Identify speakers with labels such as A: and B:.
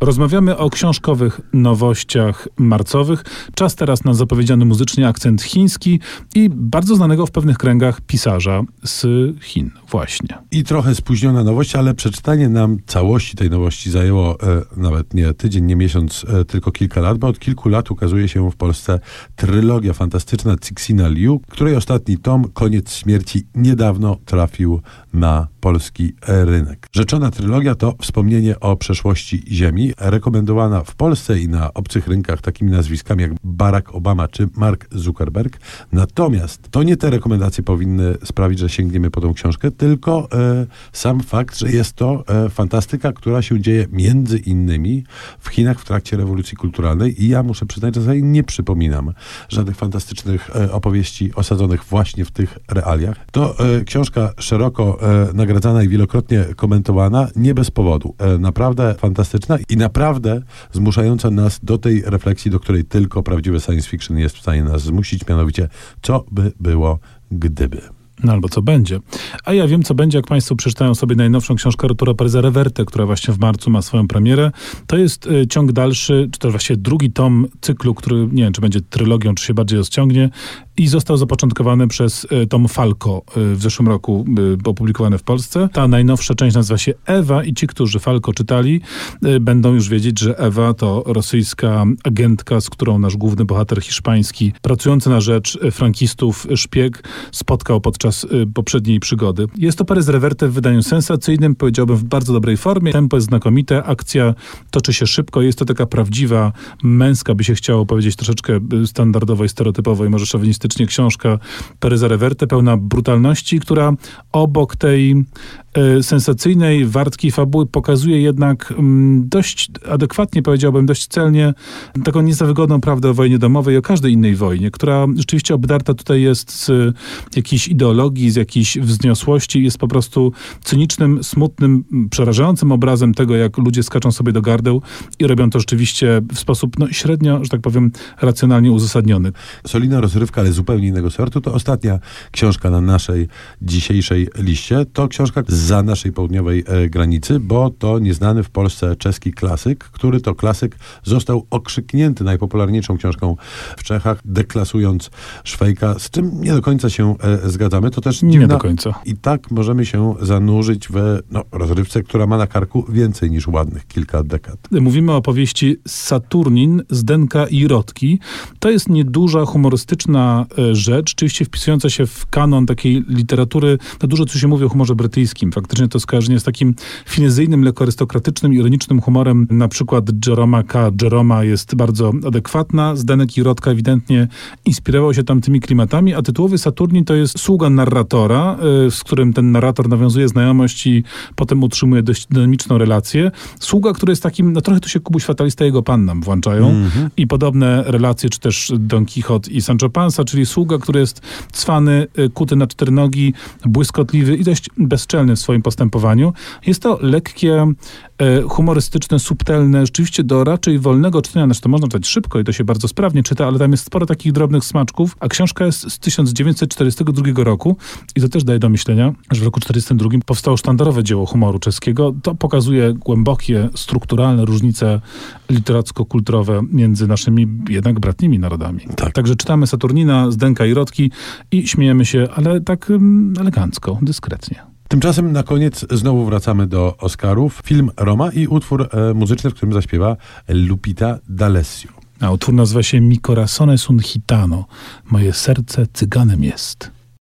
A: Rozmawiamy o książkowych nowościach marcowych. Czas teraz na zapowiedziany muzycznie akcent chiński i bardzo znanego w pewnych kręgach pisarza z Chin właśnie.
B: I trochę spóźniona nowość, ale przeczytanie nam całości tej nowości zajęło e, nawet nie tydzień, nie miesiąc, e, tylko kilka lat, bo od kilku lat ukazuje się w Polsce trylogia fantastyczna Cixina Liu, której ostatni tom, Koniec śmierci, niedawno trafił na polski rynek. Rzeczona trylogia to wspomnienie o przeszłości Ziemi, rekomendowana w Polsce i na obcych rynkach takimi nazwiskami jak Barack Obama czy Mark Zuckerberg. Natomiast to nie te rekomendacje powinny sprawić, że sięgniemy po tą książkę, tylko e, sam fakt, że jest to e, fantastyka, która się dzieje między innymi w Chinach w trakcie rewolucji kulturalnej i ja muszę przyznać, że sobie nie przypominam żadnych fantastycznych e, opowieści osadzonych właśnie w tych realiach. To e, książka szeroko e, nagradzana i wielokrotnie komentowana, nie bez powodu. E, naprawdę fantastyczna i naprawdę zmuszająca nas do tej refleksji, do której tylko prawdziwe science fiction jest w stanie nas zmusić, mianowicie co by było gdyby.
A: No albo co będzie. A ja wiem, co będzie, jak Państwo przeczytają sobie najnowszą książkę Artura Pereza Reverte, która właśnie w marcu ma swoją premierę. To jest y, ciąg dalszy, czy to właściwie drugi tom cyklu, który nie wiem, czy będzie trylogią, czy się bardziej rozciągnie i został zapoczątkowany przez y, Tom Falco y, w zeszłym roku, y, opublikowany w Polsce. Ta najnowsza część nazywa się Ewa i ci, którzy Falco czytali, y, będą już wiedzieć, że Ewa to rosyjska agentka, z którą nasz główny bohater hiszpański, pracujący na rzecz y, frankistów szpieg, spotkał podczas y, poprzedniej przygody. Jest to Perez Reverte w wydaniu sensacyjnym, powiedziałbym w bardzo dobrej formie. Tempo jest znakomite, akcja toczy się szybko, jest to taka prawdziwa, męska, by się chciało powiedzieć, troszeczkę y, standardowo i stereotypowo i może szowinistycznie książka Pereza Reverte, pełna brutalności, która obok tej sensacyjnej, wartkiej fabuły pokazuje jednak mm, dość adekwatnie, powiedziałbym, dość celnie taką niezawygodną prawdę o wojnie domowej o każdej innej wojnie, która rzeczywiście obdarta tutaj jest z jakiejś ideologii, z jakiejś wzniosłości, jest po prostu cynicznym, smutnym, przerażającym obrazem tego, jak ludzie skaczą sobie do gardeł i robią to rzeczywiście w sposób no, średnio, że tak powiem, racjonalnie uzasadniony.
B: Solidna rozrywka, ale zupełnie innego sortu. To ostatnia książka na naszej dzisiejszej liście. To książka za naszej południowej e, granicy, bo to nieznany w Polsce czeski klasyk, który to klasyk został okrzyknięty najpopularniejszą książką w Czechach, deklasując Szwejka, z czym nie do końca się e, zgadzamy. To też
A: Nie
B: dziwna...
A: do końca.
B: I tak możemy się zanurzyć w no, rozrywce, która ma na karku więcej niż ładnych kilka dekad.
A: Mówimy o powieści Saturnin, Zdenka i Rotki. To jest nieduża, humorystyczna e, rzecz, oczywiście wpisująca się w kanon takiej literatury. No dużo co się mówi o humorze brytyjskim. Faktycznie to skojarzenie z takim finezyjnym, lekko arystokratycznym, ironicznym humorem. Na przykład Jeroma K. Jeroma jest bardzo adekwatna. Zdenek i Rotka ewidentnie inspirował się tamtymi klimatami, a tytułowy Saturnin to jest sługa narratora, e, z którym ten narrator nawiązuje znajomość i potem utrzymuje dość dynamiczną relację. Sługa, który jest takim, no trochę tu się Kubuś Fatalista i jego pan nam włączają i podobne relacje, czy też Don Quixote i Sancho Panza, czyli sługa, który jest cwany, y, kuty na cztery nogi, błyskotliwy i dość bezczelny w swoim postępowaniu. Jest to lekkie, e, humorystyczne, subtelne, rzeczywiście do raczej wolnego czytania, znaczy to można czytać szybko i to się bardzo sprawnie czyta, ale tam jest sporo takich drobnych smaczków, a książka jest z 1942 roku i to też daje do myślenia, że w roku 1942 powstało sztandarowe dzieło humoru czeskiego. To pokazuje głębokie, strukturalne różnice literacko-kulturowe między naszymi jednak bratnimi narodami.
B: Tak.
A: Także czytamy Saturnina, Zdenka i Rotki i śmiejemy się, ale tak mm, elegancko, dyskretnie.
B: Tymczasem na koniec znowu wracamy do Oscarów. Film Roma i utwór e, muzyczny, w którym zaśpiewa Lupita D'Alessio.
A: A utwór nazywa się Mi corazón es un gitano. Moje serce cyganem jest.